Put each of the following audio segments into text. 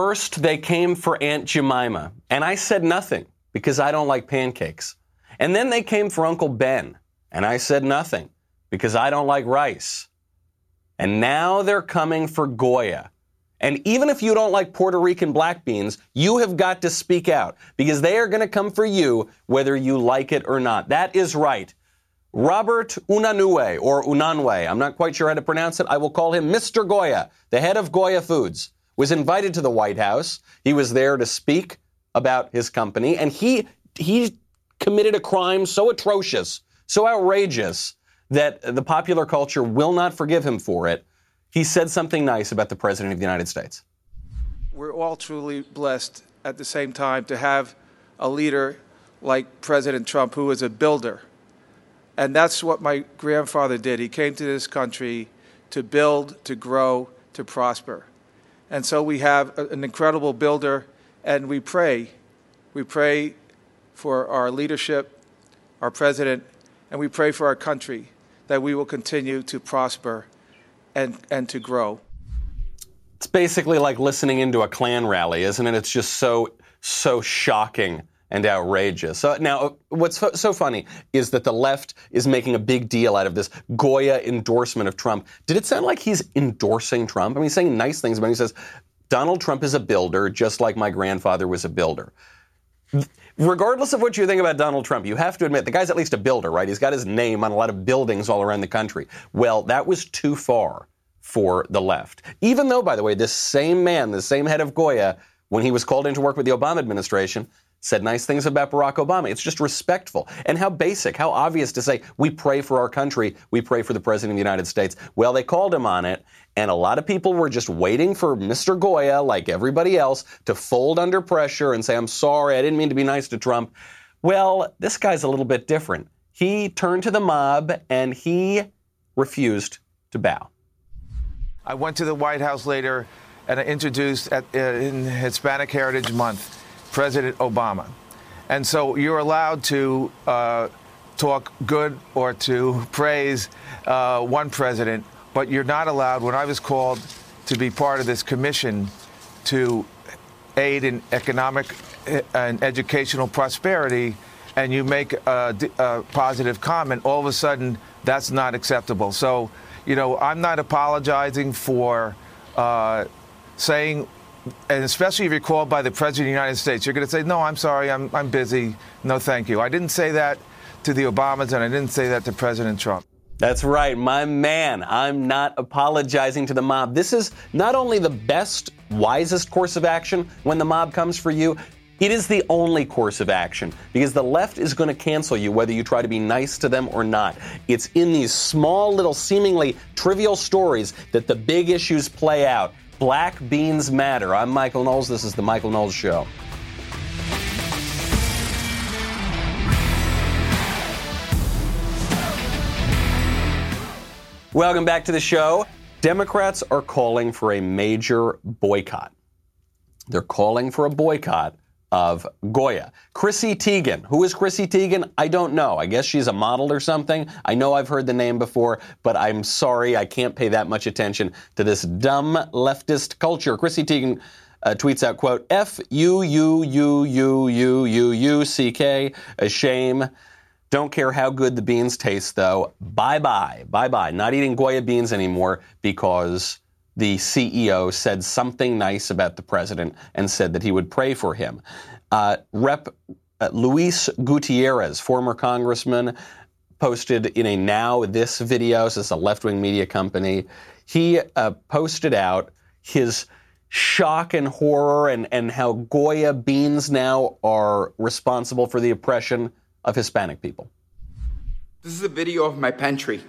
First, they came for Aunt Jemima, and I said nothing because I don't like pancakes. And then they came for Uncle Ben, and I said nothing because I don't like rice. And now they're coming for Goya. And even if you don't like Puerto Rican black beans, you have got to speak out because they are going to come for you whether you like it or not. That is right. Robert Unanue or Unanue, I'm not quite sure how to pronounce it. I will call him Mr. Goya, the head of Goya Foods, was invited to the White House. He was there to speak about his company and he he committed a crime so atrocious, so outrageous that the popular culture will not forgive him for it he said something nice about the President of the United States. We're all truly blessed at the same time to have a leader like President Trump who is a builder. And that's what my grandfather did. He came to this country to build, to grow, to prosper. And so we have an incredible builder, and we pray. We pray for our leadership, our president, and we pray for our country that we will continue to prosper and, and to grow. It's basically like listening into a Klan rally, isn't it? It's just so, so shocking and outrageous. So now, what's so funny is that the left is making a big deal out of this Goya endorsement of Trump. Did it sound like he's endorsing Trump? I mean, he's saying nice things, but he says Donald Trump is a builder, just like my grandfather was a builder. Regardless of what you think about Donald Trump, you have to admit the guy's at least a builder, right? He's got his name on a lot of buildings all around the country. Well, that was too far for the left. Even though, by the way, this same man, the same head of Goya, when he was called in to work with the Obama administration, said nice things about Barack Obama. It's just respectful. And how basic, how obvious to say, we pray for our country, we pray for the President of the United States. Well, they called him on it, and a lot of people were just waiting for Mr. Goya, like everybody else, to fold under pressure and say, I'm sorry, I didn't mean to be nice to Trump. Well, this guy's a little bit different. He turned to the mob and he refused to bow. I went to the White House later and I introduced at, uh, in Hispanic Heritage Month President Obama. And so you're allowed to uh, talk good or to praise uh, one president, but you're not allowed, when I was called to be part of this commission to aid in economic uh, and educational prosperity, and you make a, a positive comment, all of a sudden that's not acceptable. So you know, I'm not apologizing for uh, saying, and especially if you're called by the President of the United States, you're going to say, no, I'm sorry, I'm, I'm busy. No, thank you. I didn't say that to the Obamas, and I didn't say that to President Trump. That's right, my man. I'm not apologizing to the mob. This is not only the best, wisest course of action when the mob comes for you, it is the only course of action because the left is going to cancel you whether you try to be nice to them or not. It's in these small, little, seemingly trivial stories that the big issues play out. Black beans matter. I'm Michael Knowles. This is The Michael Knowles Show. Welcome back to the show. Democrats are calling for a major boycott. They're calling for a boycott of Goya. Chrissy Teigen. Who is Chrissy Teigen? I don't know. I guess she's a model or something. I know I've heard the name before, but I'm sorry I can't pay that much attention to this dumb leftist culture. Chrissy Teigen uh, tweets out, quote, F U U U U U U U C K, a shame. Don't care how good the beans taste, though. Bye bye. Bye bye. Not eating Goya beans anymore because the CEO said something nice about the president and said that he would pray for him. Uh, Rep. Uh, Luis Gutierrez, former congressman, posted in a NowThis video, is a left wing media company, he uh, posted out his shock and horror and, and how Goya beans now are responsible for the oppression of Hispanic people. This is a video of my pantry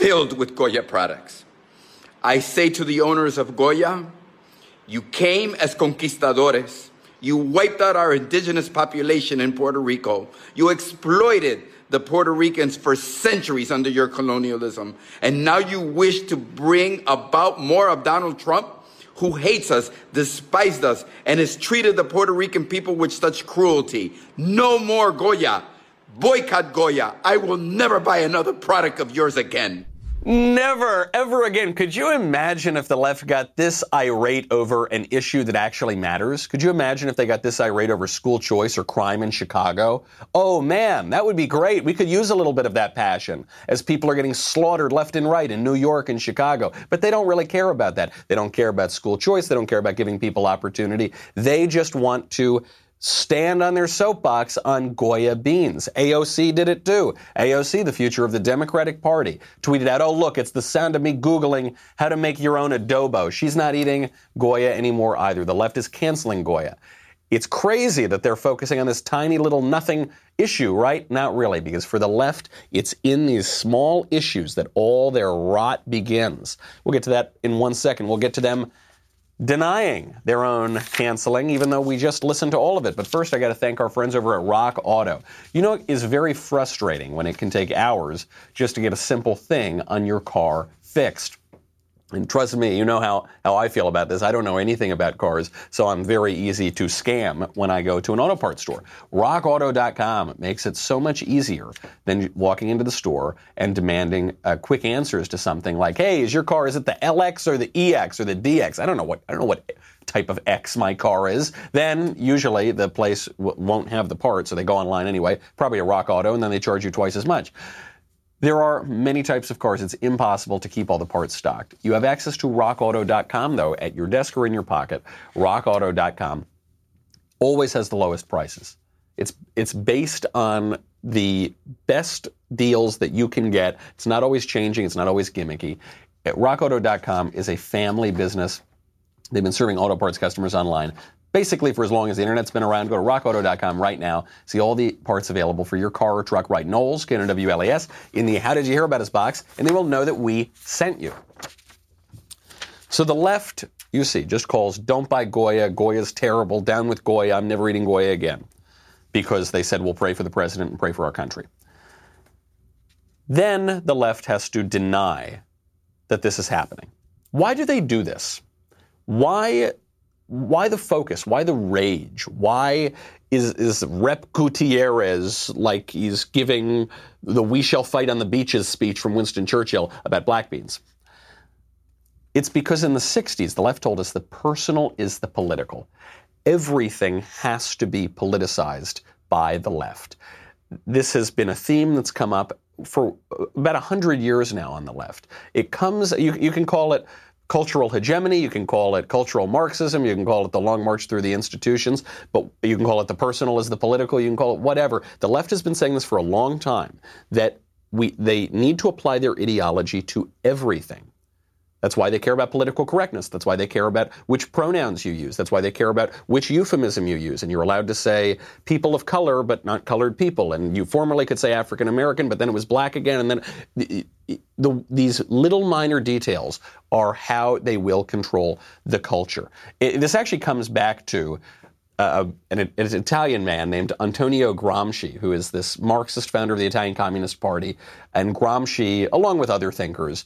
filled with Goya products. I say to the owners of Goya, you came as conquistadores. You wiped out our indigenous population in Puerto Rico. You exploited the Puerto Ricans for centuries under your colonialism. And now you wish to bring about more of Donald Trump, who hates us, despised us, and has treated the Puerto Rican people with such cruelty. No more Goya. Boycott Goya. I will never buy another product of yours again. Never, ever again. Could you imagine if the left got this irate over an issue that actually matters? Could you imagine if they got this irate over school choice or crime in Chicago? Oh man, that would be great. We could use a little bit of that passion as people are getting slaughtered left and right in New York and Chicago. But they don't really care about that. They don't care about school choice. They don't care about giving people opportunity. They just want to stand on their soapbox on Goya beans. AOC did it too. AOC, the future of the Democratic Party, tweeted out, oh, look, it's the sound of me Googling how to make your own adobo. She's not eating Goya anymore either. The left is canceling Goya. It's crazy that they're focusing on this tiny little nothing issue, right? Not really, because for the left, it's in these small issues that all their rot begins. We'll get to that in one second. We'll get to them denying their own canceling, even though we just listened to all of it. But first, I got to thank our friends over at RockAuto. You know, it is very frustrating when it can take hours just to get a simple thing on your car fixed. And trust me, you know how, how I feel about this. I don't know anything about cars, so I'm very easy to scam when I go to an auto parts store. RockAuto.com makes it so much easier than walking into the store and demanding uh, quick answers to something like, "Hey, is your car is it the LX or the EX or the DX?" I don't know what I don't know what type of X my car is. Then usually the place w- won't have the part, so they go online anyway, probably a RockAuto, and then they charge you twice as much. There are many types of cars. It's impossible to keep all the parts stocked. You have access to rockauto.com, though, at your desk or in your pocket. Rockauto.com always has the lowest prices. It's, it's based on the best deals that you can get. It's not always changing, it's not always gimmicky. At rockauto.com is a family business. They've been serving auto parts customers online basically for as long as the internet's been around. Go to rockauto.com right now. See all the parts available for your car or truck. Write Knowles, K-N-O-W-L-E-S, in the How Did You Hear About Us box, and they will know that we sent you. So the left, you see, just calls, don't buy Goya. Goya's terrible. Down with Goya. I'm never eating Goya again. Because they said we'll pray for the president and pray for our country. Then the left has to deny that this is happening. Why do they do this? Why why the focus? Why the rage? Why is, is Rep Gutierrez like he's giving the We Shall Fight on the Beaches speech from Winston Churchill about black beans? It's because in the 60s, the left told us the personal is the political. Everything has to be politicized by the left. This has been a theme that's come up for about 100 years now on the left. It comes, you, you can call it cultural hegemony, you can call it cultural Marxism, you can call it the long march through the institutions, but you can call it the personal as the political, you can call it whatever. The left has been saying this for a long time that we, they need to apply their ideology to everything. That's why they care about political correctness. That's why they care about which pronouns you use. That's why they care about which euphemism you use. And you're allowed to say people of color, but not colored people. And you formerly could say African American, but then it was black again. And then the, the, these little minor details are how they will control the culture. It, this actually comes back to uh, an, an, Italian man named Antonio Gramsci, who is this Marxist founder of the Italian Communist Party. And Gramsci, along with other thinkers,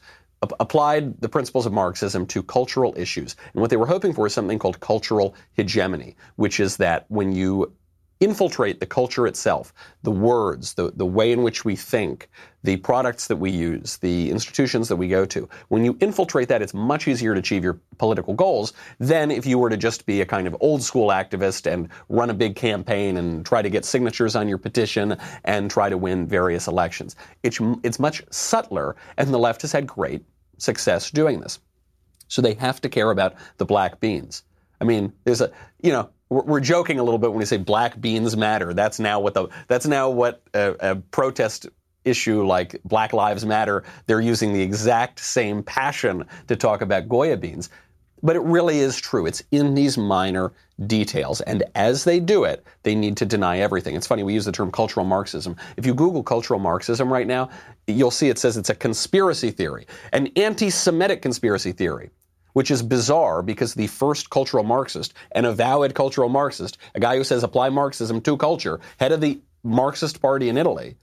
applied the principles of Marxism to cultural issues. And what they were hoping for is something called cultural hegemony, which is that when you infiltrate the culture itself, the words, the, the way in which we think, the products that we use, the institutions that we go to, when you infiltrate that, it's much easier to achieve your political goals than if you were to just be a kind of old school activist and run a big campaign and try to get signatures on your petition and try to win various elections. It's, it's much subtler, and the left has had great success doing this. So they have to care about the black beans. I mean, there's a, you know, we're, joking a little bit when we say black beans matter. That's now what the, that's now what a, a protest issue like Black Lives Matter, they're using the exact same passion to talk about Goya beans. But it really is true. It's in these minor details. And as they do it, they need to deny everything. It's funny, we use the term cultural Marxism. If you Google cultural Marxism right now, you'll see it says it's a conspiracy theory, an anti Semitic conspiracy theory. Which is bizarre because the first cultural Marxist, an avowed cultural Marxist, a guy who says apply Marxism to culture, head of the Marxist party in Italy,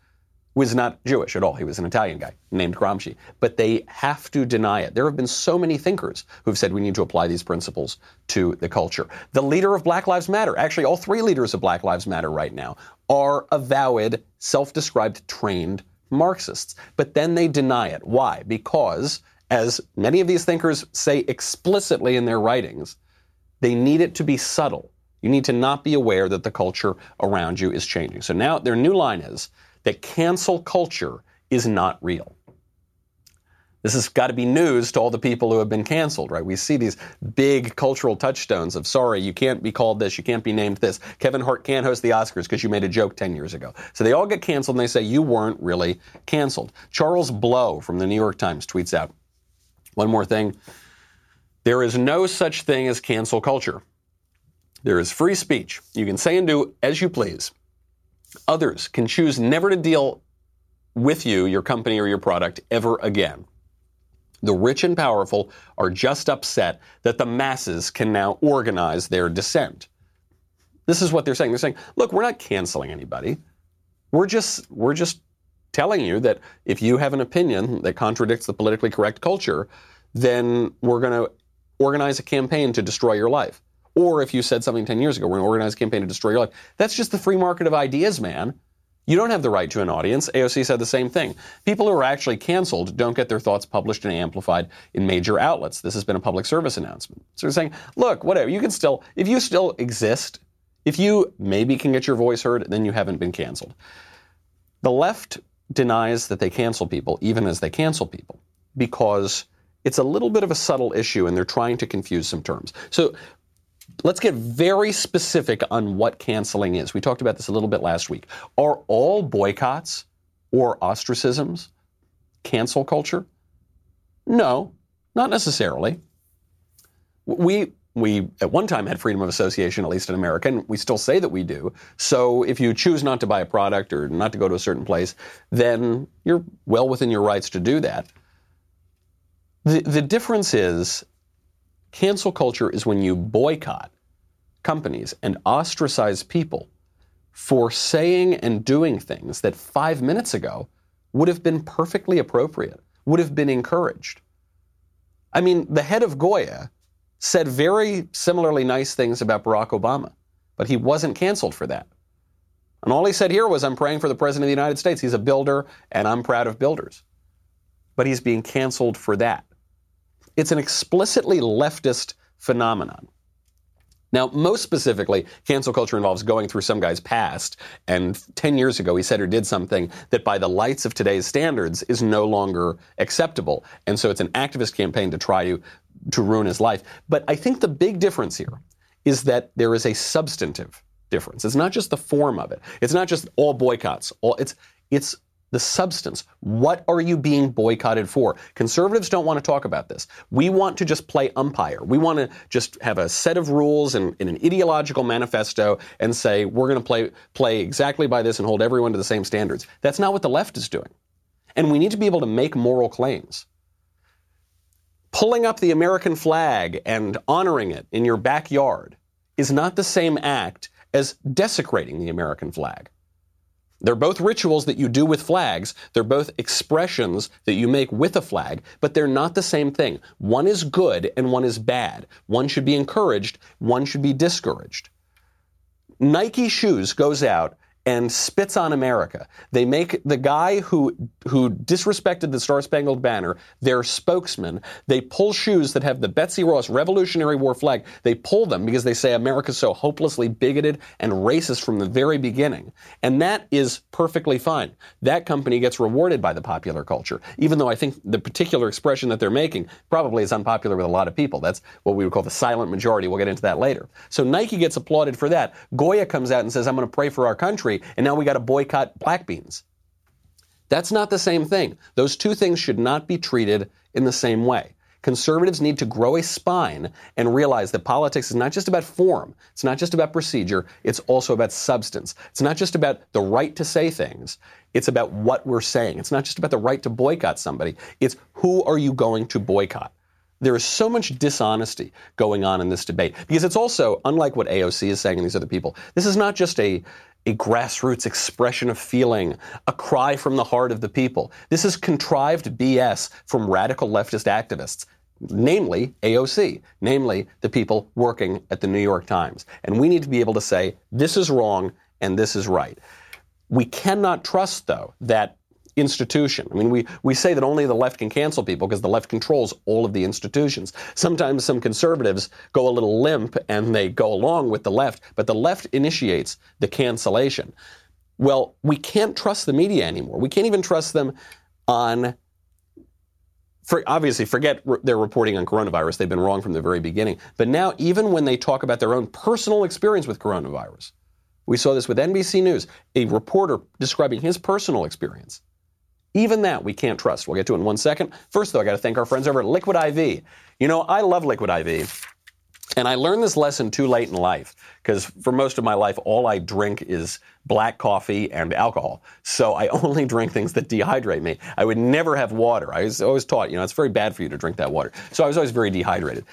was not Jewish at all. He was an Italian guy named Gramsci. But they have to deny it. There have been so many thinkers who've said we need to apply these principles to the culture. The leader of Black Lives Matter, actually, all three leaders of Black Lives Matter right now, are avowed, self described, trained Marxists. But then they deny it. Why? Because, as many of these thinkers say explicitly in their writings, they need it to be subtle. You need to not be aware that the culture around you is changing. So now their new line is that cancel culture is not real. This has got to be news to all the people who have been canceled, right? We see these big cultural touchstones of, sorry, you can't be called this, you can't be named this. Kevin Hart can't host the Oscars because you made a joke 10 years ago. So they all get canceled and they say you weren't really canceled. Charles Blow from the New York Times tweets out one more thing. There is no such thing as cancel culture. There is free speech. You can say and do as you please. Others can choose never to deal with you, your company, or your product ever again. The rich and powerful are just upset that the masses can now organize their dissent. This is what they're saying. They're saying, look, we're not canceling anybody. We're just, we're just telling you that if you have an opinion that contradicts the politically correct culture, then we're going to organize a campaign to destroy your life. Or if you said something 10 years ago, we're going to organize a campaign to destroy your life. That's just the free market of ideas, man. You don't have the right to an audience. AOC said the same thing. People who are actually canceled don't get their thoughts published and amplified in major outlets. This has been a public service announcement. So they're saying, look, whatever, you can still, if you still exist, if you maybe can get your voice heard, then you haven't been canceled. The left denies that they cancel people, even as they cancel people, because it's a little bit of a subtle issue and they're trying to confuse some terms. So Let's get very specific on what canceling is. We talked about this a little bit last week. Are all boycotts or ostracisms cancel culture? No, not necessarily. We we at one time had freedom of association, at least in America, and we still say that we do. So if you choose not to buy a product or not to go to a certain place, then you're well within your rights to do that. The, the difference is Cancel culture is when you boycott companies and ostracize people for saying and doing things that five minutes ago would have been perfectly appropriate, would have been encouraged. I mean, the head of Goya said very similarly nice things about Barack Obama, but he wasn't canceled for that. And all he said here was, I'm praying for the President of the United States. He's a builder, and I'm proud of builders. But he's being canceled for that. It's an explicitly leftist phenomenon. Now, most specifically, cancel culture involves going through some guy's past, and 10 years ago he said or did something that by the lights of today's standards is no longer acceptable. And so it's an activist campaign to try to, to ruin his life. But I think the big difference here is that there is a substantive difference. It's not just the form of it. It's not just all boycotts. All, it's, it's the substance. What are you being boycotted for? Conservatives don't want to talk about this. We want to just play umpire. We want to just have a set of rules and, an ideological manifesto and say we're going to play play exactly by this and hold everyone to the same standards. That's not what the left is doing. And we need to be able to make moral claims. Pulling up the American flag and honoring it in your backyard is not the same act as desecrating the American flag. They're both rituals that you do with flags. They're both expressions that you make with a flag, but they're not the same thing. One is good and one is bad. One should be encouraged, one should be discouraged. Nike shoes goes out and spits on America. They make the guy who who disrespected the Star Spangled Banner their spokesman. They pull shoes that have the Betsy Ross Revolutionary War flag. They pull them because they say America's so hopelessly bigoted and racist from the very beginning. And that is perfectly fine. That company gets rewarded by the popular culture, even though I think the particular expression that they're making probably is unpopular with a lot of people. That's what we would call the silent majority. We'll get into that later. So Nike gets applauded for that. Goya comes out and says, I'm going to pray for our country and now we got to boycott black beans. That's not the same thing. Those two things should not be treated in the same way. Conservatives need to grow a spine and realize that politics is not just about form. It's not just about procedure. It's also about substance. It's not just about the right to say things. It's about what we're saying. It's not just about the right to boycott somebody. It's who are you going to boycott? There is so much dishonesty going on in this debate because it's also, unlike what AOC is saying and these other people, this is not just a a grassroots expression of feeling, a cry from the heart of the people. This is contrived BS from radical leftist activists, namely AOC, namely the people working at the New York Times. And we need to be able to say, this is wrong and this is right. We cannot trust, though, that institution. I mean, we, we say that only the left can cancel people because the left controls all of the institutions. Sometimes some conservatives go a little limp and they go along with the left, but the left initiates the cancellation. Well, we can't trust the media anymore. We can't even trust them on for, obviously forget re- their reporting on coronavirus. They've been wrong from the very beginning. But now, even when they talk about their own personal experience with coronavirus, we saw this with NBC News, a reporter describing his personal experience. Even that we can't trust. We'll get to it in one second. First, though, I got to thank our friends over at Liquid IV. You know, I love Liquid IV. And I learned this lesson too late in life because for most of my life, all I drink is black coffee and alcohol. So I only drink things that dehydrate me. I would never have water. I was always taught, you know, it's very bad for you to drink that water. So I was always very dehydrated.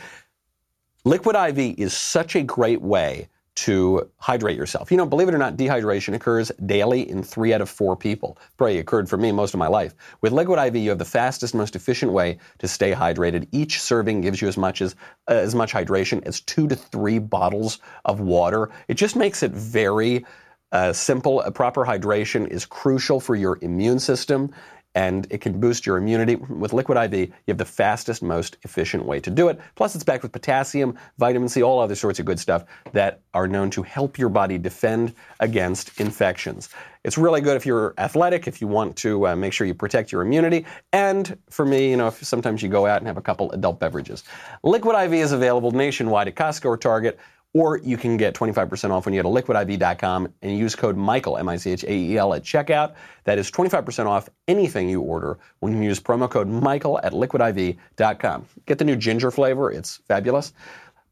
Liquid IV is such a great way to hydrate yourself. You know, believe it or not, dehydration occurs daily in three out of four people. Probably occurred for me most of my life. With Liquid IV, you have the fastest, most efficient way to stay hydrated. Each serving gives you as much as uh, as much hydration as two to three bottles of water. It just makes it very uh, simple. A proper hydration is crucial for your immune system and it can boost your immunity. With Liquid IV, you have the fastest, most efficient way to do it. Plus, it's backed with potassium, vitamin C, all other sorts of good stuff that are known to help your body defend against infections. It's really good if you're athletic, if you want to uh, make sure you protect your immunity. And for me, you know, if sometimes you go out and have a couple adult beverages. Liquid IV is available nationwide at Costco or Target. Or you can get 25% off when you go to liquidiv.com and use code Michael, M I C H A E L, at checkout. That is 25% off anything you order when you use promo code Michael at liquidiv.com. Get the new ginger flavor, it's fabulous.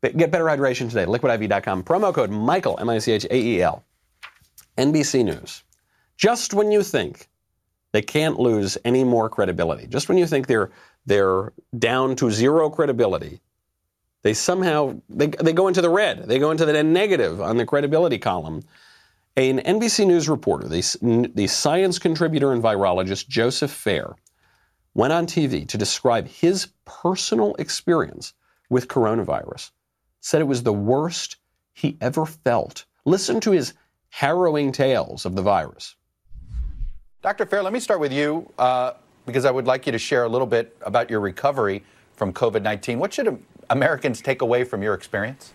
But get better hydration today, liquidiv.com. Promo code Michael, M I C H A E L. NBC News. Just when you think they can't lose any more credibility, just when you think they're, they're down to zero credibility, they somehow they, they go into the red. They go into the negative on the credibility column. An NBC News reporter, the, the science contributor and virologist Joseph Fair, went on TV to describe his personal experience with coronavirus. Said it was the worst he ever felt. Listen to his harrowing tales of the virus. Dr. Fair, let me start with you uh, because I would like you to share a little bit about your recovery from COVID 19. What should Americans take away from your experience?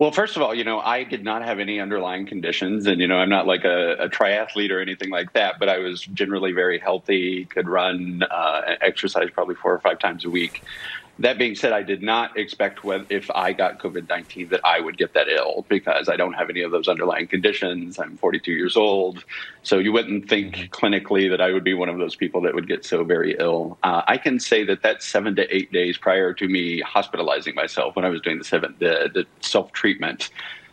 Well, first of all, you know, I did not have any underlying conditions, and you know, I'm not like a, a triathlete or anything like that. But I was generally very healthy, could run, uh, exercise probably four or five times a week. That being said, I did not expect when, if I got COVID 19 that I would get that ill because I don't have any of those underlying conditions. I'm 42 years old. So you wouldn't think clinically that I would be one of those people that would get so very ill. Uh, I can say that that's seven to eight days prior to me hospitalizing myself when I was doing the, seven, the, the self treatment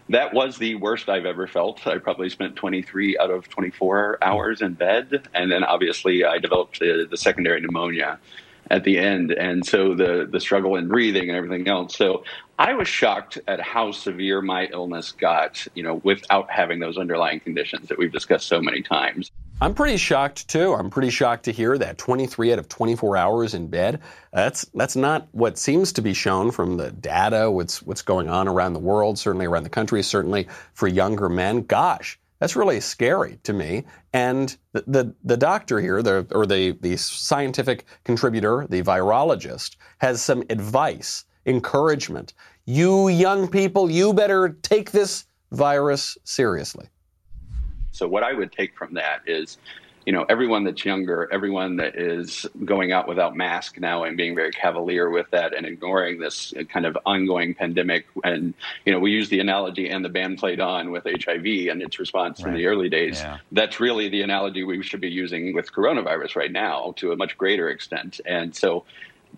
that was the worst I've ever felt. I probably spent 23 out of 24 hours in bed. And then obviously I developed the, the secondary pneumonia at the end, and so the the struggle in breathing and everything else. So I was shocked at how severe my illness got, you know, without having those underlying conditions that we've discussed so many times. I'm pretty shocked too. I'm pretty shocked to hear that 23 out of 24 hours in bed. That's that's not what seems to be shown from the data. What's what's going on around the world, certainly around the country, certainly for younger men. Gosh, that's really scary to me. And the, the, the, doctor here, the, or the, the scientific contributor, the virologist, has some advice, encouragement. You young people, you better take this virus seriously. So, what I would take from that is you know, everyone that's younger, everyone that is going out without mask now and being very cavalier with that and ignoring this kind of ongoing pandemic. And, you know, we use the analogy and the band played on with HIV and its response right. in the early days. Yeah. That's really the analogy we should be using with coronavirus right now to a much greater extent. And so,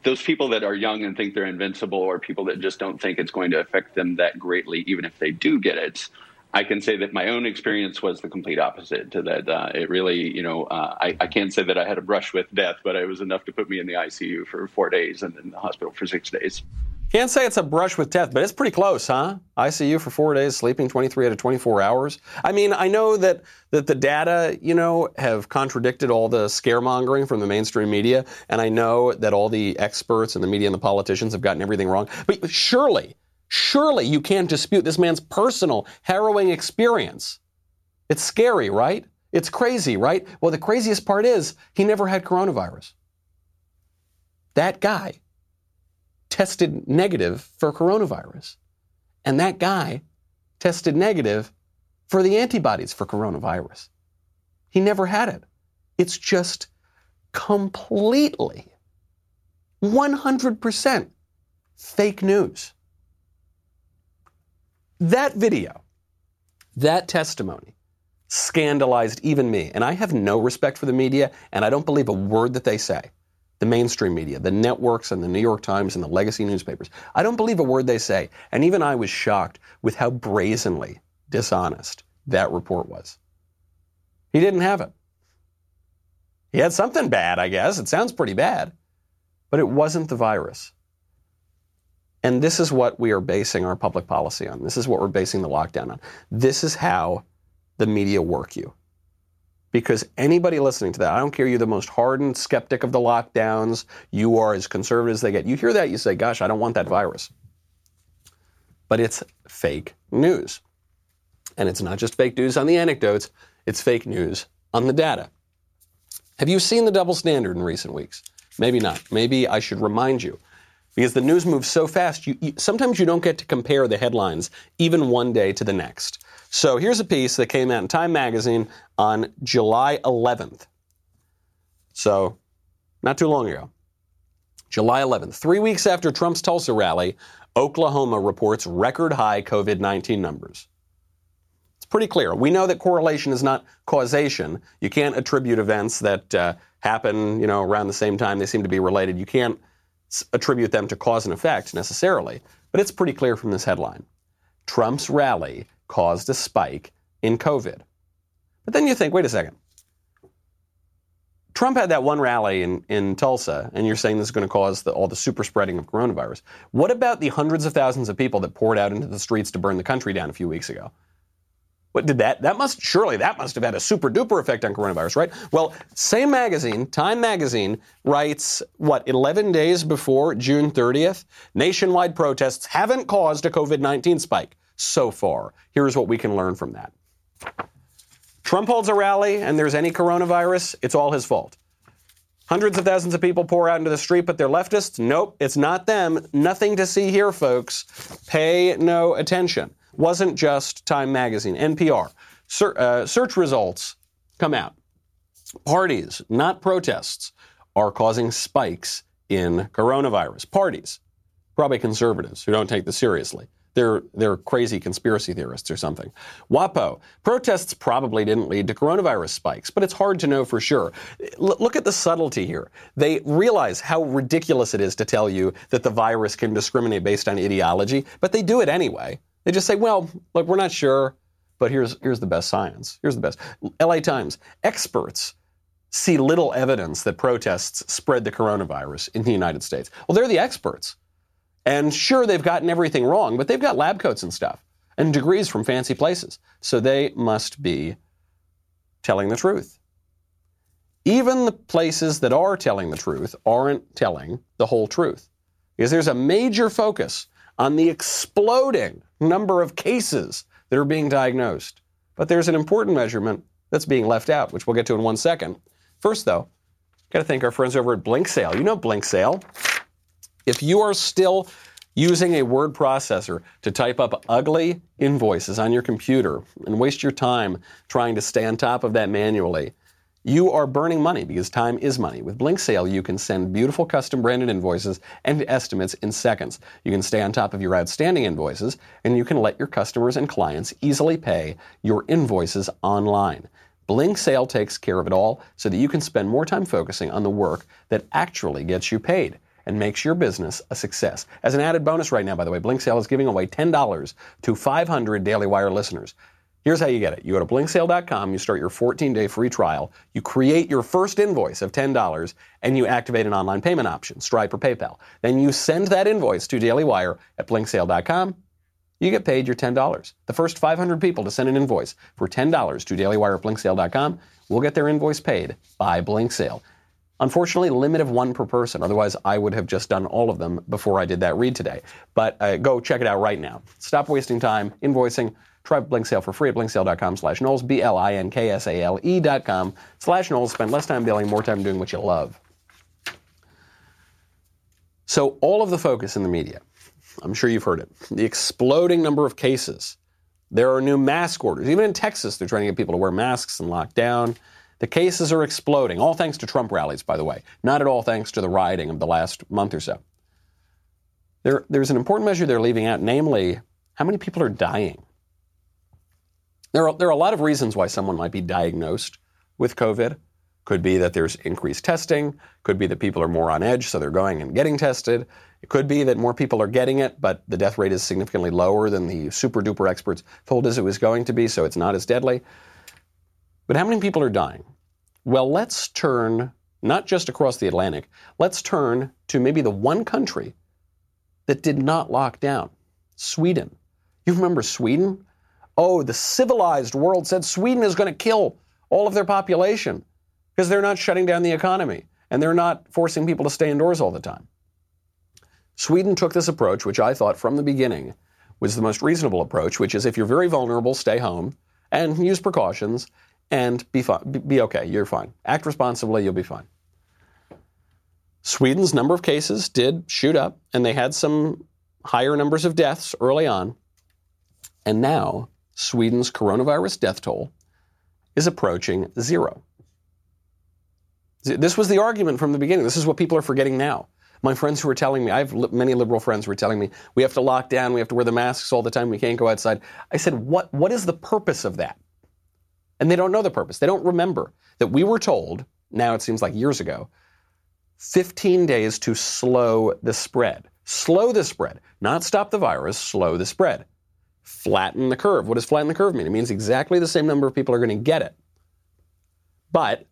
those people that are young and think they're invincible, or people that just don't think it's going to affect them that greatly, even if they do get it, I can say that my own experience was the complete opposite to that. Uh, it really, you know, uh, I, I, can't say that I had a brush with death, but it was enough to put me in the ICU for four days and in the hospital for six days. Can't say it's a brush with death, but it's pretty close, huh? ICU for four days, sleeping 23 out of 24 hours. I mean, I know that, that the data, you know, have contradicted all the scaremongering from the mainstream media, and I know that all the experts and the media and the politicians have gotten everything wrong. But surely, Surely you can't dispute this man's personal, harrowing experience. It's scary, right? It's crazy, right? Well, the craziest part is he never had coronavirus. That guy tested negative for coronavirus. And that guy tested negative for the antibodies for coronavirus. He never had it. It's just completely 100% fake news. That video, that testimony, scandalized even me. And I have no respect for the media, and I don't believe a word that they say. The mainstream media, the networks, and the New York Times and the legacy newspapers. I don't believe a word they say. And even I was shocked with how brazenly dishonest that report was. He didn't have it. He had something bad, I guess. It sounds pretty bad. But it wasn't the virus. And this is what we are basing our public policy on. This is what we're basing the lockdown on. This is how the media work you. Because anybody listening to that, I don't care, you're the most hardened skeptic of the lockdowns, you are as conservative as they get. You hear that, you say, gosh, I don't want that virus. But it's fake news. And it's not just fake news on the anecdotes, it's fake news on the data. Have you seen the double standard in recent weeks? Maybe not. Maybe I should remind you. Because the news moves so fast, you, you, sometimes you don't get to compare the headlines even one day to the next. So here's a piece that came out in Time Magazine on July 11th. So, not too long ago. July 11th, three weeks after Trump's Tulsa rally, Oklahoma reports record high COVID 19 numbers. It's pretty clear. We know that correlation is not causation. You can't attribute events that uh, happen, you know, around the same time. They seem to be related. You can't attribute them to cause and effect necessarily, but it's pretty clear from this headline. Trump's rally caused a spike in COVID. But then you think, wait a second. Trump had that one rally in, in Tulsa, and you're saying this is going to cause the, all the super spreading of coronavirus. What about the hundreds of thousands of people that poured out into the streets to burn the country down a few weeks ago? What did that? That must surely that must have had a super duper effect on coronavirus, right? Well, same magazine, Time Magazine, writes what 11 days before June 30th, nationwide protests haven't caused a COVID-19 spike so far. Here's what we can learn from that. Trump holds a rally and there's any coronavirus, it's all his fault. Hundreds of thousands of people pour out into the street, but they're leftists? Nope, it's not them. Nothing to see here, folks. Pay no attention wasn't just Time Magazine, NPR. Ser- uh, search results come out. Parties, not protests, are causing spikes in coronavirus. Parties, probably conservatives who don't take this seriously. They're, they're crazy conspiracy theorists or something. WAPO, protests probably didn't lead to coronavirus spikes, but it's hard to know for sure. L- look at the subtlety here. They realize how ridiculous it is to tell you that the virus can discriminate based on ideology, but they do it anyway. They just say, well, look, we're not sure, but here's, here's the best science. Here's the best. LA Times, experts see little evidence that protests spread the coronavirus in the United States. Well, they're the experts. And sure, they've gotten everything wrong, but they've got lab coats and stuff and degrees from fancy places. So they must be telling the truth. Even the places that are telling the truth aren't telling the whole truth. Because there's a major focus on the exploding number of cases that are being diagnosed. But there's an important measurement that's being left out, which we'll get to in one second. First, though, got to thank our friends over at Blinksale. You know Blinksale. If you are still using a word processor to type up ugly invoices on your computer and waste your time trying to stay on top of that manually, you are burning money because time is money. With Blinksale, you can send beautiful custom branded invoices and estimates in seconds. You can stay on top of your outstanding invoices, and you can let your customers and clients easily pay your invoices online. Blinksale takes care of it all so that you can spend more time focusing on the work that actually gets you paid and makes your business a success. As an added bonus right now, by the way, Blinksale is giving away $10 to 500 Daily Wire listeners. Here's how you get it. You go to blinksale.com, you start your 14 day free trial, you create your first invoice of $10, and you activate an online payment option, Stripe or PayPal. Then you send that invoice to Daily Wire at blinksale.com. You get paid your $10. The first 500 people to send an invoice for $10 to Daily Wire at blinksale.com will get their invoice paid by Blinksale. Unfortunately, limit of one per person. Otherwise, I would have just done all of them before I did that read today. But uh, go check it out right now. Stop wasting time invoicing Try Blinksale for free at blinksale.com slash Knowles, B-L-I-N-K-S-A-L-E dot com slash Knowles. Spend less time dealing, more time doing what you love. So all of the focus in the media, I'm sure you've heard it, the exploding number of cases. There are new mask orders. Even in Texas, they're trying to get people to wear masks and lock down. The cases are exploding, all thanks to Trump rallies, by the way, not at all thanks to the rioting of the last month or so. There, there's an important measure they're leaving out, namely, how many people are dying? There are, there are a lot of reasons why someone might be diagnosed with COVID. Could be that there's increased testing. Could be that people are more on edge, so they're going and getting tested. It could be that more people are getting it, but the death rate is significantly lower than the super duper experts told us it was going to be, so it's not as deadly. But how many people are dying? Well, let's turn not just across the Atlantic, let's turn to maybe the one country that did not lock down Sweden. You remember Sweden? Oh, the civilized world said Sweden is going to kill all of their population because they're not shutting down the economy and they're not forcing people to stay indoors all the time. Sweden took this approach, which I thought from the beginning was the most reasonable approach, which is if you're very vulnerable, stay home and use precautions and be fine, be okay. You're fine. Act responsibly, you'll be fine. Sweden's number of cases did shoot up, and they had some higher numbers of deaths early on. And now Sweden's coronavirus death toll is approaching zero. This was the argument from the beginning. This is what people are forgetting now. My friends who are telling me, I have many liberal friends who are telling me, we have to lock down, we have to wear the masks all the time, we can't go outside. I said, what, what is the purpose of that? And they don't know the purpose. They don't remember that we were told, now it seems like years ago, 15 days to slow the spread. Slow the spread, not stop the virus, slow the spread flatten the curve. What does flatten the curve mean? It means exactly the same number of people are going to get it. But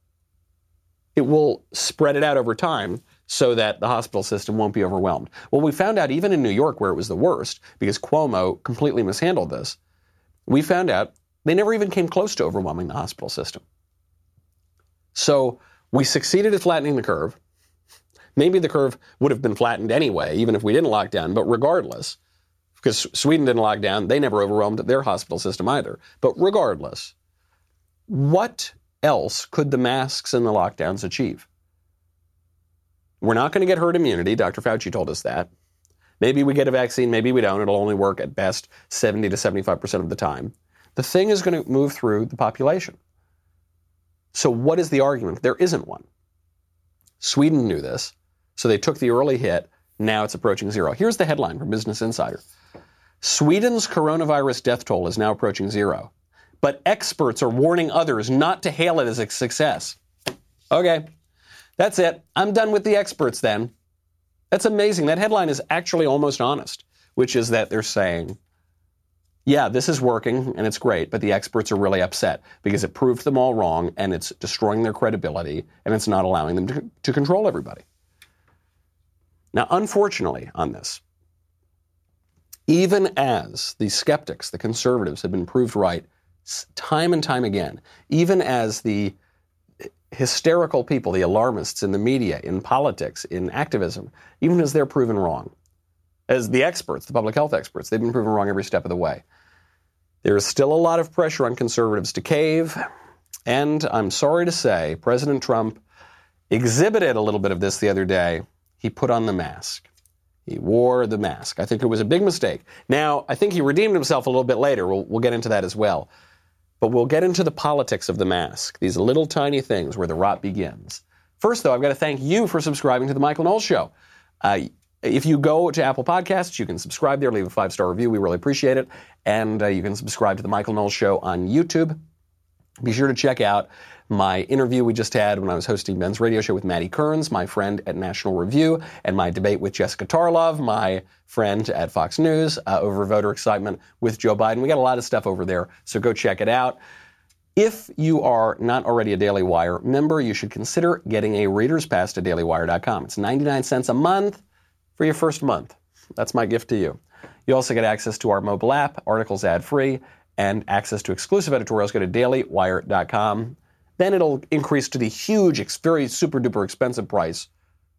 it will spread it out over time so that the hospital system won't be overwhelmed. Well, we found out even in New York, where it was the worst, because Cuomo completely mishandled this, we found out they never even came close to overwhelming the hospital system. So we succeeded at flattening the curve. Maybe the curve would have been flattened anyway, even if we didn't lock down, but regardless, because Sweden didn't lock down. They never overwhelmed their hospital system either. But regardless, what else could the masks and the lockdowns achieve? We're not going to get herd immunity. Dr. Fauci told us that. Maybe we get a vaccine, maybe we don't. It'll only work at best 70 to 75% of the time. The thing is going to move through the population. So, what is the argument? There isn't one. Sweden knew this, so they took the early hit. Now it's approaching zero. Here's the headline from Business Insider Sweden's coronavirus death toll is now approaching zero, but experts are warning others not to hail it as a success. Okay, that's it. I'm done with the experts then. That's amazing. That headline is actually almost honest, which is that they're saying, yeah, this is working and it's great, but the experts are really upset because it proved them all wrong and it's destroying their credibility and it's not allowing them to, to control everybody. Now, unfortunately, on this, even as the skeptics, the conservatives, have been proved right time and time again, even as the hysterical people, the alarmists in the media, in politics, in activism, even as they're proven wrong, as the experts, the public health experts, they've been proven wrong every step of the way. There is still a lot of pressure on conservatives to cave, and I'm sorry to say, President Trump exhibited a little bit of this the other day. He put on the mask. He wore the mask. I think it was a big mistake. Now, I think he redeemed himself a little bit later. We'll, we'll get into that as well. But we'll get into the politics of the mask, these little tiny things where the rot begins. First, though, I've got to thank you for subscribing to The Michael Knowles Show. Uh, if you go to Apple Podcasts, you can subscribe there, leave a five star review. We really appreciate it. And uh, you can subscribe to The Michael Knowles Show on YouTube. Be sure to check out my interview we just had when I was hosting Ben's radio show with Maddie Kearns, my friend at National Review, and my debate with Jessica Tarlov, my friend at Fox News, uh, over voter excitement with Joe Biden. We got a lot of stuff over there, so go check it out. If you are not already a Daily Wire member, you should consider getting a Reader's Pass to dailywire.com. It's 99 cents a month for your first month. That's my gift to you. You also get access to our mobile app, articles ad free, and access to exclusive editorials. Go to dailywire.com. Then it'll increase to the huge, very super duper expensive price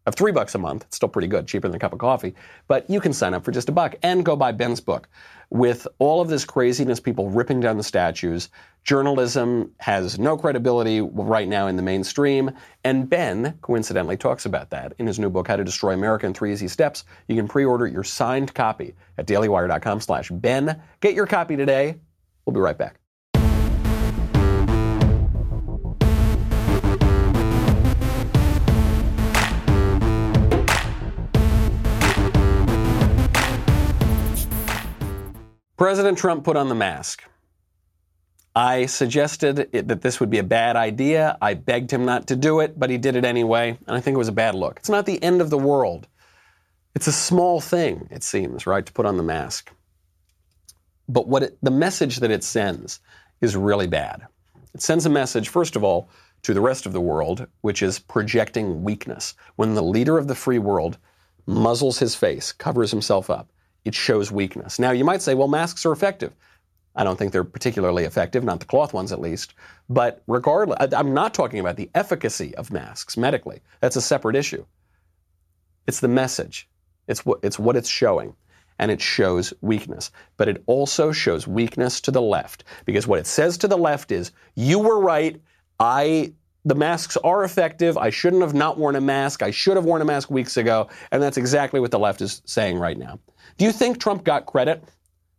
of three bucks a month. It's still pretty good, cheaper than a cup of coffee. But you can sign up for just a buck and go buy Ben's book. With all of this craziness, people ripping down the statues, journalism has no credibility right now in the mainstream. And Ben, coincidentally, talks about that in his new book, How to Destroy America in Three Easy Steps. You can pre-order your signed copy at dailywire.com slash Ben. Get your copy today. We'll be right back. President Trump put on the mask. I suggested it, that this would be a bad idea. I begged him not to do it, but he did it anyway, and I think it was a bad look. It's not the end of the world. It's a small thing, it seems, right, to put on the mask. But what it, the message that it sends is really bad. It sends a message, first of all, to the rest of the world, which is projecting weakness. When the leader of the free world muzzles his face, covers himself up, it shows weakness. Now, you might say, well, masks are effective. I don't think they're particularly effective, not the cloth ones at least. But regardless, I'm not talking about the efficacy of masks medically. That's a separate issue. It's the message, it's what, it's what it's showing. And it shows weakness. But it also shows weakness to the left. Because what it says to the left is, you were right. I the masks are effective. I shouldn't have not worn a mask. I should have worn a mask weeks ago. And that's exactly what the left is saying right now. Do you think Trump got credit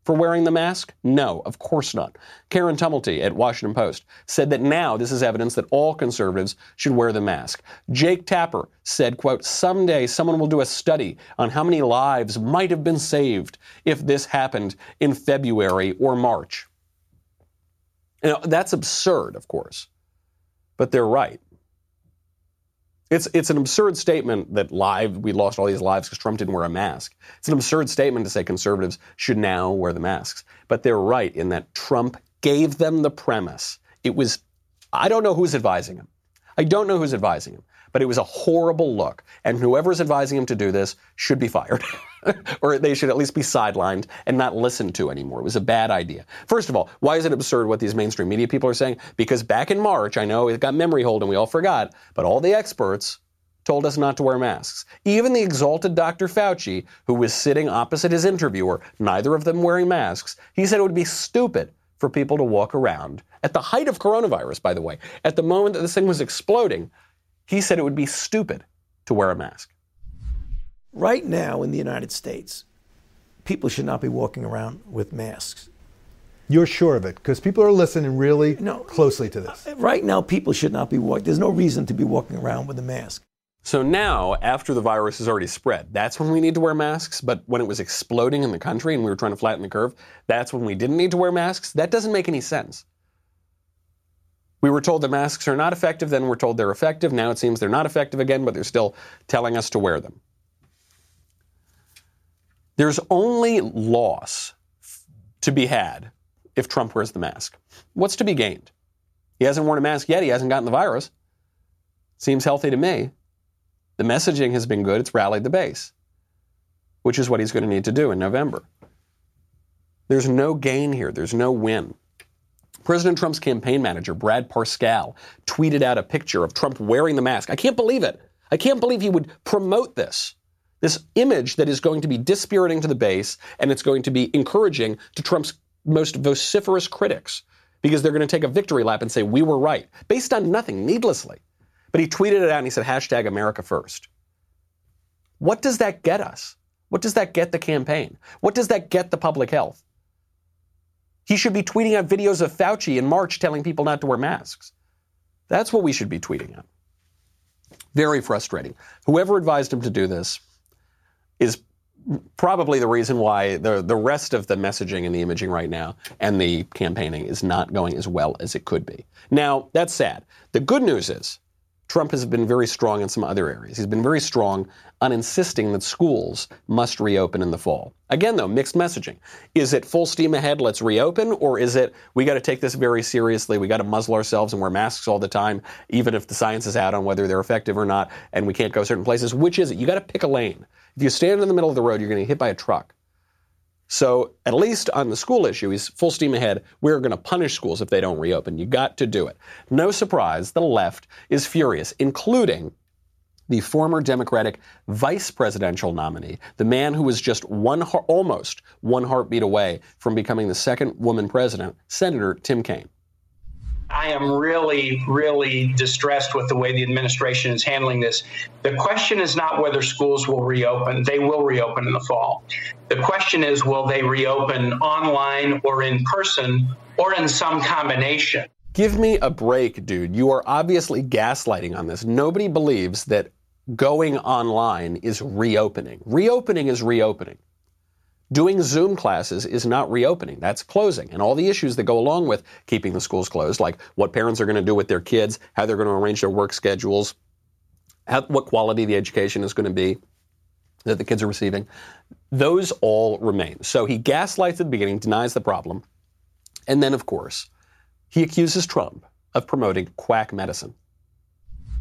for wearing the mask? No, of course not. Karen Tumulty at Washington Post said that now this is evidence that all conservatives should wear the mask. Jake Tapper said, quote, someday someone will do a study on how many lives might have been saved if this happened in February or March. You know, that's absurd, of course, but they're right. It's, it's an absurd statement that live, we lost all these lives because Trump didn't wear a mask. It's an absurd statement to say conservatives should now wear the masks. But they're right in that Trump gave them the premise. It was, I don't know who's advising him. I don't know who's advising him, but it was a horrible look. And whoever's advising him to do this should be fired. or they should at least be sidelined and not listened to anymore. It was a bad idea. First of all, why is it absurd what these mainstream media people are saying? Because back in March, I know it got memory hold and we all forgot, but all the experts told us not to wear masks. Even the exalted Dr. Fauci, who was sitting opposite his interviewer, neither of them wearing masks, he said it would be stupid for people to walk around. At the height of coronavirus, by the way, at the moment that this thing was exploding, he said it would be stupid to wear a mask. Right now in the United States, people should not be walking around with masks. You're sure of it because people are listening really No. closely to this. Right now, people should not be walking. There's no reason to be walking around with a mask. So now, after the virus has already spread, that's when we need to wear masks. But when it was exploding in the country and we were trying to flatten the curve, that's when we didn't need to wear masks. That doesn't make any sense. We were told the masks are not effective, then we're told they're effective. Now it seems they're not effective again, but they're still telling us to wear them. There's only loss to be had if Trump wears the mask. What's to be gained? He hasn't worn a mask yet. He hasn't gotten the virus. Seems healthy to me. The messaging has been good. It's rallied the base, which is what he's going to need to do in November. There's no gain here. There's no win. President Trump's campaign manager, Brad Parscale, tweeted out a picture of Trump wearing the mask. I can't believe it. I can't believe he would promote this. This image that is going to be dispiriting to the base and it's going to be encouraging to Trump's most vociferous critics because they're going to take a victory lap and say, we were right, based on nothing, needlessly. But he tweeted it out and he said, hashtag America first. What does that get us? What does that get the campaign? What does that get the public health? He should be tweeting out videos of Fauci in March telling people not to wear masks. That's what we should be tweeting out. Very frustrating. Whoever advised him to do this is probably the reason why the, the rest of the messaging and the imaging right now and the campaigning is not going as well as it could be. Now, that's sad. The good news is Trump has been very strong in some other areas. He's been very strong on insisting that schools must reopen in the fall. Again, though, mixed messaging. Is it full steam ahead, let's reopen, or is it we got to take this very seriously, we got to muzzle ourselves and wear masks all the time, even if the science is out on whether they're effective or not, and we can't go certain places? Which is it? You got to pick a lane. If you stand in the middle of the road, you're going to get hit by a truck. So, at least on the school issue, he's full steam ahead. We're going to punish schools if they don't reopen. You got to do it. No surprise, the left is furious, including the former Democratic vice presidential nominee, the man who was just one almost one heartbeat away from becoming the second woman president, Senator Tim Kaine. I am really, really distressed with the way the administration is handling this. The question is not whether schools will reopen. They will reopen in the fall. The question is will they reopen online or in person or in some combination? Give me a break, dude. You are obviously gaslighting on this. Nobody believes that going online is reopening. Reopening is reopening. Doing Zoom classes is not reopening, that's closing. And all the issues that go along with keeping the schools closed, like what parents are going to do with their kids, how they're going to arrange their work schedules, how, what quality the education is going to be that the kids are receiving, those all remain. So he gaslights at the beginning, denies the problem. And then, of course, he accuses Trump of promoting quack medicine.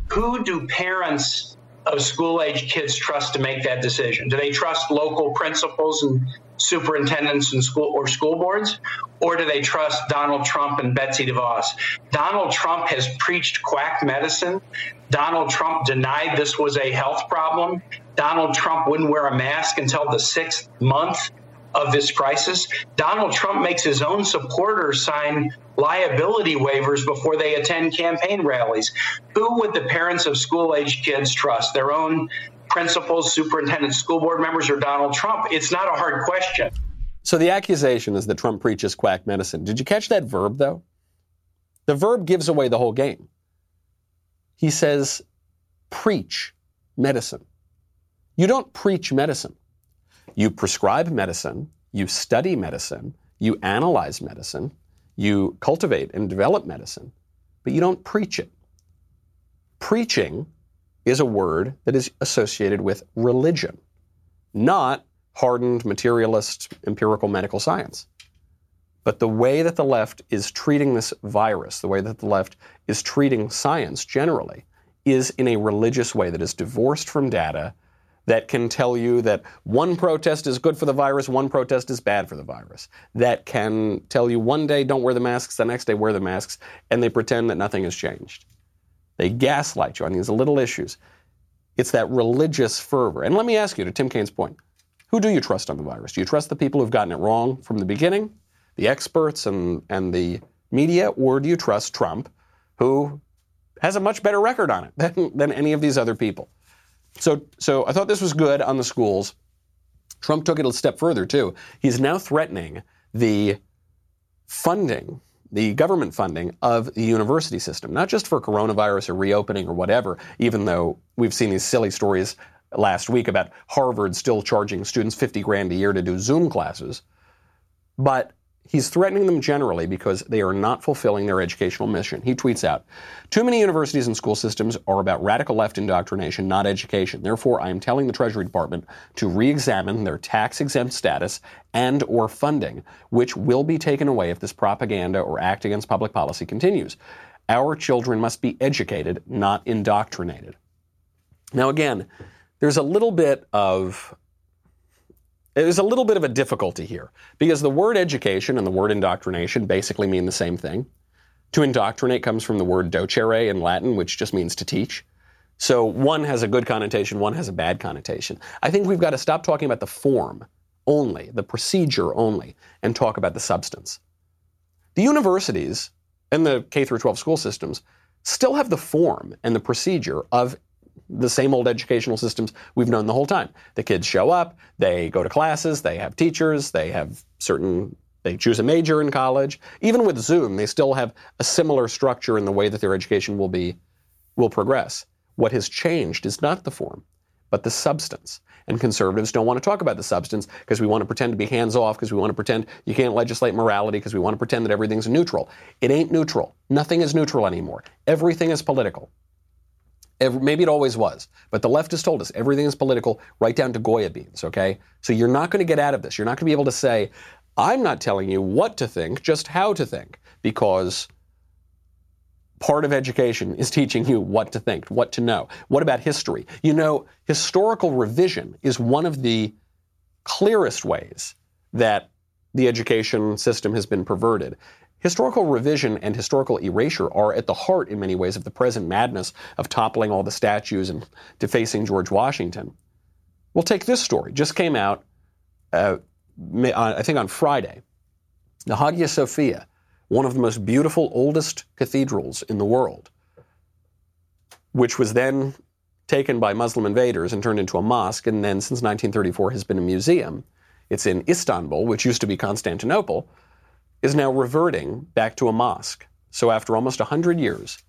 Who do parents of school age kids trust to make that decision? Do they trust local principals and superintendents and school or school boards? Or do they trust Donald Trump and Betsy DeVos? Donald Trump has preached quack medicine. Donald Trump denied this was a health problem. Donald Trump wouldn't wear a mask until the sixth month of this crisis. Donald Trump makes his own supporters sign liability waivers before they attend campaign rallies. Who would the parents of school age kids trust? Their own principals, superintendents, school board members, or Donald Trump? It's not a hard question. So the accusation is that Trump preaches quack medicine. Did you catch that verb, though? The verb gives away the whole game. He says, preach medicine. You don't preach medicine. You prescribe medicine, you study medicine, you analyze medicine, you cultivate and develop medicine, but you don't preach it. Preaching is a word that is associated with religion, not hardened materialist empirical medical science. But the way that the left is treating this virus, the way that the left is treating science generally, is in a religious way that is divorced from data that can tell you that one protest is good for the virus, one protest is bad for the virus. That can tell you one day don't wear the masks, the next day wear the masks, and they pretend that nothing has changed. They gaslight you on these little issues. It's that religious fervor. And let me ask you, to Tim Kaine's point, who do you trust on the virus? Do you trust the people who've gotten it wrong from the beginning, the experts and, and the media, or do you trust Trump, who has a much better record on it than, than any of these other people? So, so I thought this was good on the schools. Trump took it a step further, too. He's now threatening the funding, the government funding of the university system, not just for coronavirus or reopening or whatever, even though we've seen these silly stories last week about Harvard still charging students 50 grand a year to do Zoom classes, but He's threatening them generally because they are not fulfilling their educational mission. He tweets out, Too many universities and school systems are about radical left indoctrination, not education. Therefore, I am telling the Treasury Department to re-examine their tax-exempt status and or funding, which will be taken away if this propaganda or act against public policy continues. Our children must be educated, not indoctrinated. Now again, there's a little bit of there's a little bit of a difficulty here because the word education and the word indoctrination basically mean the same thing. To indoctrinate comes from the word docere in Latin, which just means to teach. So one has a good connotation, one has a bad connotation. I think we've got to stop talking about the form only, the procedure only, and talk about the substance. The universities and the K through 12 school systems still have the form and the procedure of the same old educational systems we've known the whole time. The kids show up, they go to classes, they have teachers, they have certain they choose a major in college. Even with Zoom, they still have a similar structure in the way that their education will be will progress. What has changed is not the form, but the substance. And conservatives don't want to talk about the substance because we want to pretend to be hands off, because we want to pretend you can't legislate morality, because we want to pretend that everything's neutral. It ain't neutral. Nothing is neutral anymore. Everything is political. Every, maybe it always was, but the left has told us everything is political, right down to Goya beans, okay? So you're not going to get out of this. You're not going to be able to say, I'm not telling you what to think, just how to think, because part of education is teaching you what to think, what to know. What about history? You know, historical revision is one of the clearest ways that the education system has been perverted. Historical revision and historical erasure are at the heart, in many ways, of the present madness of toppling all the statues and defacing George Washington. We'll take this story. Just came out, uh, I think on Friday. The Hagia Sophia, one of the most beautiful, oldest cathedrals in the world, which was then taken by Muslim invaders and turned into a mosque, and then since 1934 has been a museum. It's in Istanbul, which used to be Constantinople, is now reverting back to a mosque. So after almost 100 years,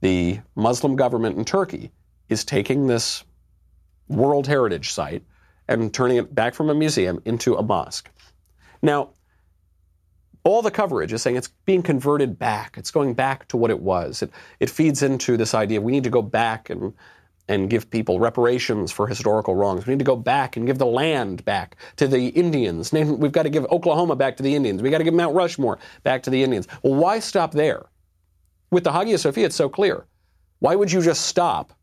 the Muslim government in Turkey is taking this World Heritage Site and turning it back from a museum into a mosque. Now, all the coverage is saying it's being converted back. It's going back to what it was. It, it feeds into this idea we need to go back and, and give people reparations for historical wrongs. We need to go back and give the land back to the Indians. We've got to give Oklahoma back to the Indians. We've got to give Mount Rushmore back to the Indians. Well, why stop there? With the Hagia Sophia, it's so clear. Why would you just stop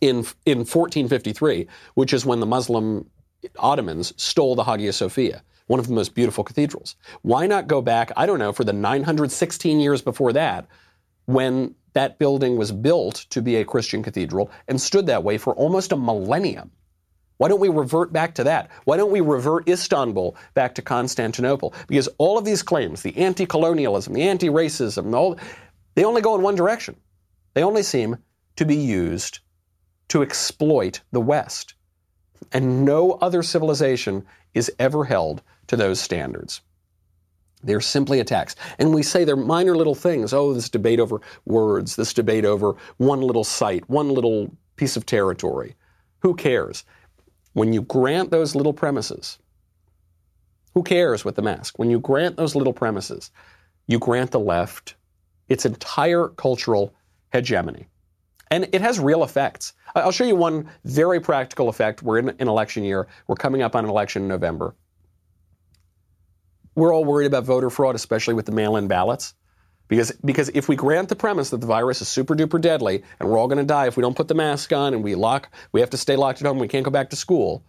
in, in 1453, which is when the Muslim Ottomans stole the Hagia Sophia, one of the most beautiful cathedrals. Why not go back, I don't know, for the 916 years before that, when that building was built to be a Christian cathedral and stood that way for almost a millennium? Why don't we revert back to that? Why don't we revert Istanbul back to Constantinople? Because all of these claims, the anti colonialism, the anti racism, all, they only go in one direction. They only seem to be used to exploit the West. And no other civilization is ever held to those standards. They're simply attacks. And we say they're minor little things. Oh, this debate over words, this debate over one little site, one little piece of territory. Who cares? When you grant those little premises, who cares with the mask? When you grant those little premises, you grant the left its entire cultural hegemony. And it has real effects. I'll show you one very practical effect. We're in an election year. We're coming up on an election in November. We're all worried about voter fraud, especially with the mail in ballots. Because, because if we grant the premise that the virus is super duper deadly and we're all going to die if we don't put the mask on and we lock, we have to stay locked at home, we can't go back to school.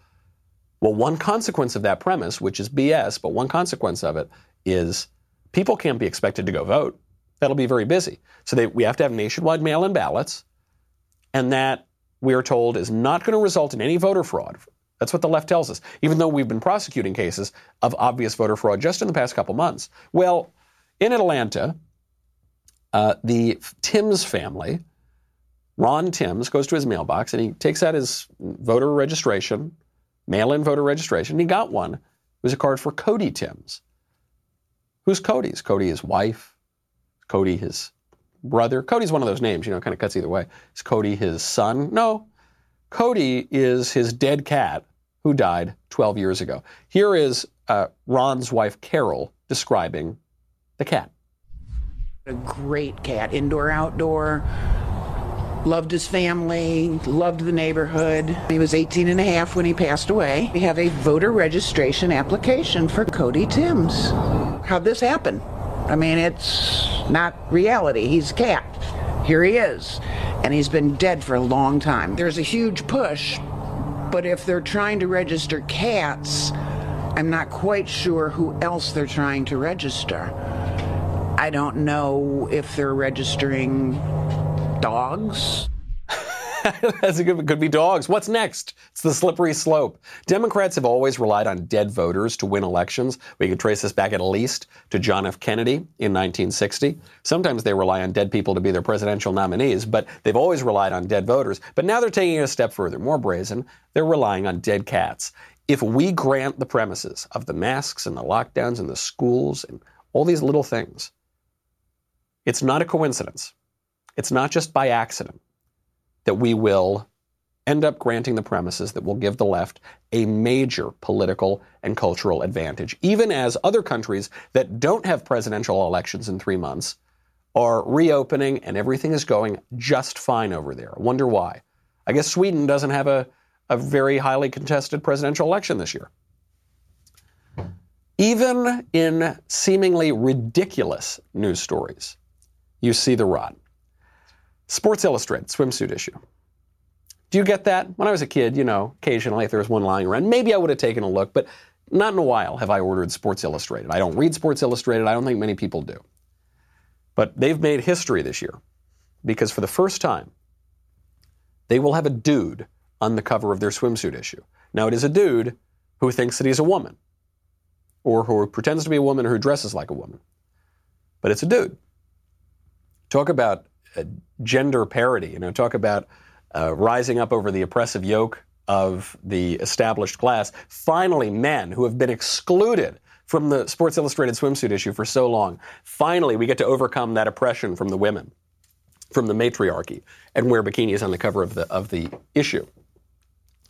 Well, one consequence of that premise, which is BS, but one consequence of it is people can't be expected to go vote. That'll be very busy. So they, we have to have nationwide mail in ballots, and that we are told is not going to result in any voter fraud. That's what the left tells us, even though we've been prosecuting cases of obvious voter fraud just in the past couple months. Well, in Atlanta, uh, the Timms family, Ron Timms, goes to his mailbox and he takes out his voter registration, mail in voter registration. He got one. It was a card for Cody Timms. Who's Cody? Is Cody his wife? Cody his brother? Cody's one of those names, you know, kind of cuts either way. Is Cody his son? No. Cody is his dead cat who died 12 years ago. Here is uh, Ron's wife, Carol, describing the cat. A great cat, indoor, outdoor. Loved his family, loved the neighborhood. He was 18 and a half when he passed away. We have a voter registration application for Cody Timms. How'd this happen? I mean, it's not reality. He's a cat. Here he is. And he's been dead for a long time. There's a huge push, but if they're trying to register cats, I'm not quite sure who else they're trying to register. I don't know if they're registering dogs. That's good, could be dogs. What's next? It's the slippery slope. Democrats have always relied on dead voters to win elections. We could trace this back at least to John F. Kennedy in 1960. Sometimes they rely on dead people to be their presidential nominees, but they've always relied on dead voters. But now they're taking it a step further, more brazen. They're relying on dead cats. If we grant the premises of the masks and the lockdowns and the schools and all these little things, it's not a coincidence. It's not just by accident that we will end up granting the premises that will give the left a major political and cultural advantage, even as other countries that don't have presidential elections in three months are reopening and everything is going just fine over there. I wonder why. I guess Sweden doesn't have a, a very highly contested presidential election this year. Even in seemingly ridiculous news stories, you see the rot. Sports Illustrated swimsuit issue. Do you get that? When I was a kid, you know, occasionally if there was one lying around, maybe I would have taken a look, but not in a while have I ordered Sports Illustrated. I don't read Sports Illustrated. I don't think many people do. But they've made history this year because for the first time, they will have a dude on the cover of their swimsuit issue. Now, it is a dude who thinks that he's a woman, or who pretends to be a woman or who dresses like a woman. But it's a dude. Talk about gender parity, you know, talk about uh, rising up over the oppressive yoke of the established class. Finally, men who have been excluded from the Sports Illustrated swimsuit issue for so long, finally, we get to overcome that oppression from the women, from the matriarchy, and wear bikinis on the cover of the, of the issue.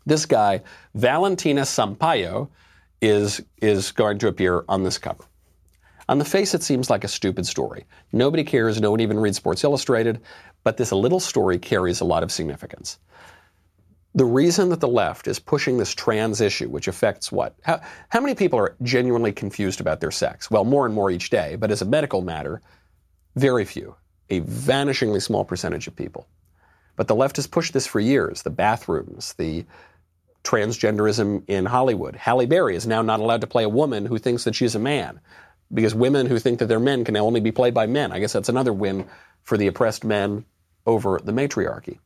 This guy, Valentina Sampaio, is, is going to appear on this cover. On the face, it seems like a stupid story. Nobody cares, no one even reads Sports Illustrated, but this little story carries a lot of significance. The reason that the left is pushing this trans issue, which affects what? How, how many people are genuinely confused about their sex? Well, more and more each day, but as a medical matter, very few. A vanishingly small percentage of people. But the left has pushed this for years the bathrooms, the transgenderism in Hollywood. Halle Berry is now not allowed to play a woman who thinks that she's a man because women who think that they're men can only be played by men. I guess that's another win for the oppressed men over the matriarchy.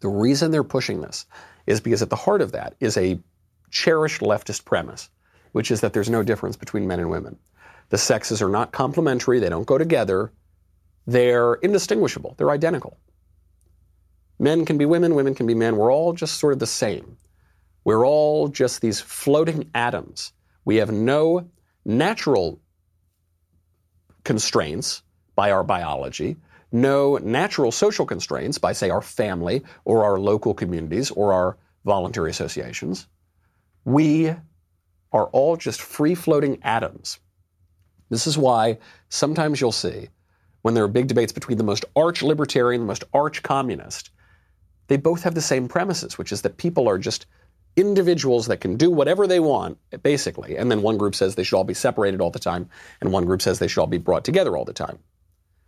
The reason they're pushing this is because at the heart of that is a cherished leftist premise, which is that there's no difference between men and women. The sexes are not complementary, they don't go together, they're indistinguishable, they're identical. Men can be women, women can be men, we're all just sort of the same. We're all just these floating atoms. We have no natural constraints by our biology, no natural social constraints by, say, our family or our local communities or our voluntary associations. We are all just free floating atoms. This is why sometimes you'll see when there are big debates between the most arch libertarian and the most arch communist, they both have the same premises, which is that people are just individuals that can do whatever they want, basically. And then one group says they should all be separated all the time, and one group says they should all be brought together all the time.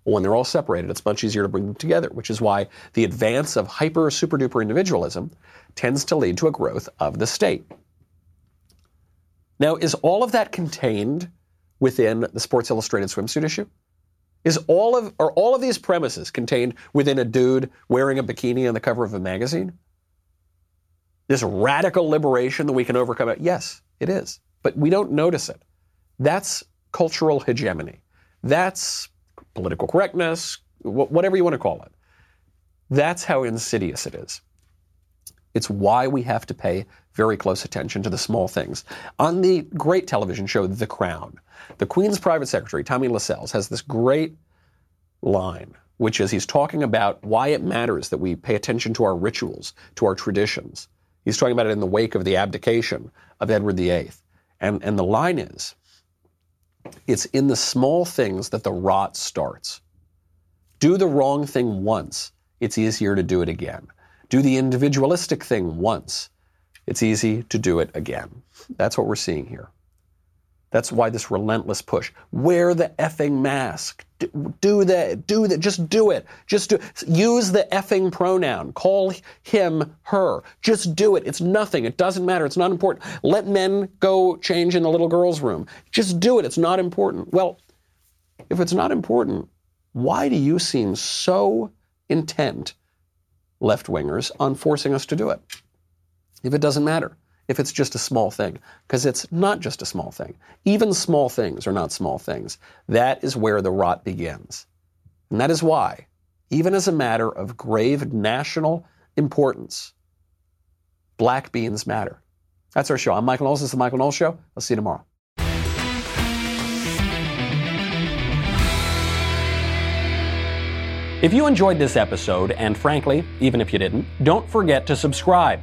When they're all separated, it's much easier to bring them together, which is why the advance of hyper super duper individualism tends to lead to a growth of the state. Now, is all of that contained within the Sports Illustrated swimsuit issue? Is all of are all of these premises contained within a dude wearing a bikini on the cover of a magazine? This radical liberation that we can overcome? Yes, it is. But we don't notice it. That's cultural hegemony. That's political correctness, whatever you want to call it. That's how insidious it is. It's why we have to pay very close attention to the small things. On the great television show The Crown, the Queen's private secretary, Tommy Lascelles, has this great line, which is he's talking about why it matters that we pay attention to our rituals, to our traditions. He's talking about it in the wake of the abdication of Edward VIII. And, and the line is it's in the small things that the rot starts. Do the wrong thing once, it's easier to do it again. Do the individualistic thing once, it's easy to do it again. That's what we're seeing here. That's why this relentless push. Wear the effing mask. Do that. Do that. Just do it. Just do. Use the effing pronoun. Call him, her. Just do it. It's nothing. It doesn't matter. It's not important. Let men go change in the little girl's room. Just do it. It's not important. Well, if it's not important, why do you seem so intent, left wingers, on forcing us to do it? If it doesn't matter if it's just a small thing, because it's not just a small thing. Even small things are not small things. That is where the rot begins. And that is why, even as a matter of grave national importance, black beans matter. That's our show. I'm Michael Knowles. This is The Michael Knowles Show. I'll see you tomorrow. If you enjoyed this episode, and frankly, even if you didn't, don't forget to subscribe.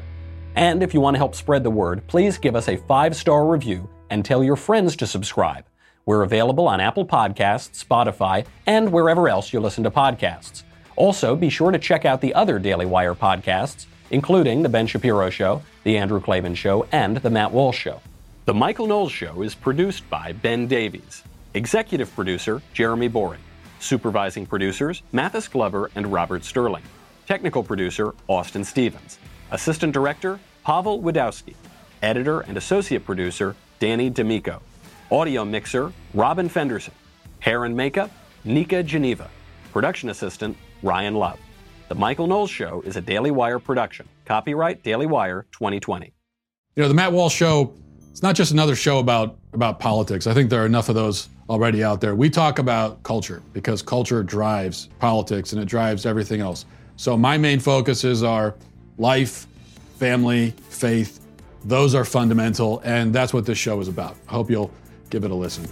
And if you want to help spread the word, please give us a five star review and tell your friends to subscribe. We're available on Apple Podcasts, Spotify, and wherever else you listen to podcasts. Also, be sure to check out the other Daily Wire podcasts, including The Ben Shapiro Show, The Andrew Klavan Show, and The Matt Walsh Show. The Michael Knowles Show is produced by Ben Davies, executive producer Jeremy Boring, supervising producers Mathis Glover and Robert Sterling, technical producer Austin Stevens. Assistant Director, Pavel Wdowczyk. Editor and Associate Producer, Danny D'Amico. Audio mixer, Robin Fenderson. Hair and makeup, Nika Geneva. Production assistant, Ryan Love. The Michael Knowles Show is a Daily Wire production. Copyright Daily Wire 2020. You know, the Matt Walsh Show, it's not just another show about, about politics. I think there are enough of those already out there. We talk about culture because culture drives politics and it drives everything else. So my main focuses are life, family, faith. Those are fundamental, and that's what this show is about. I hope you'll give it a listen.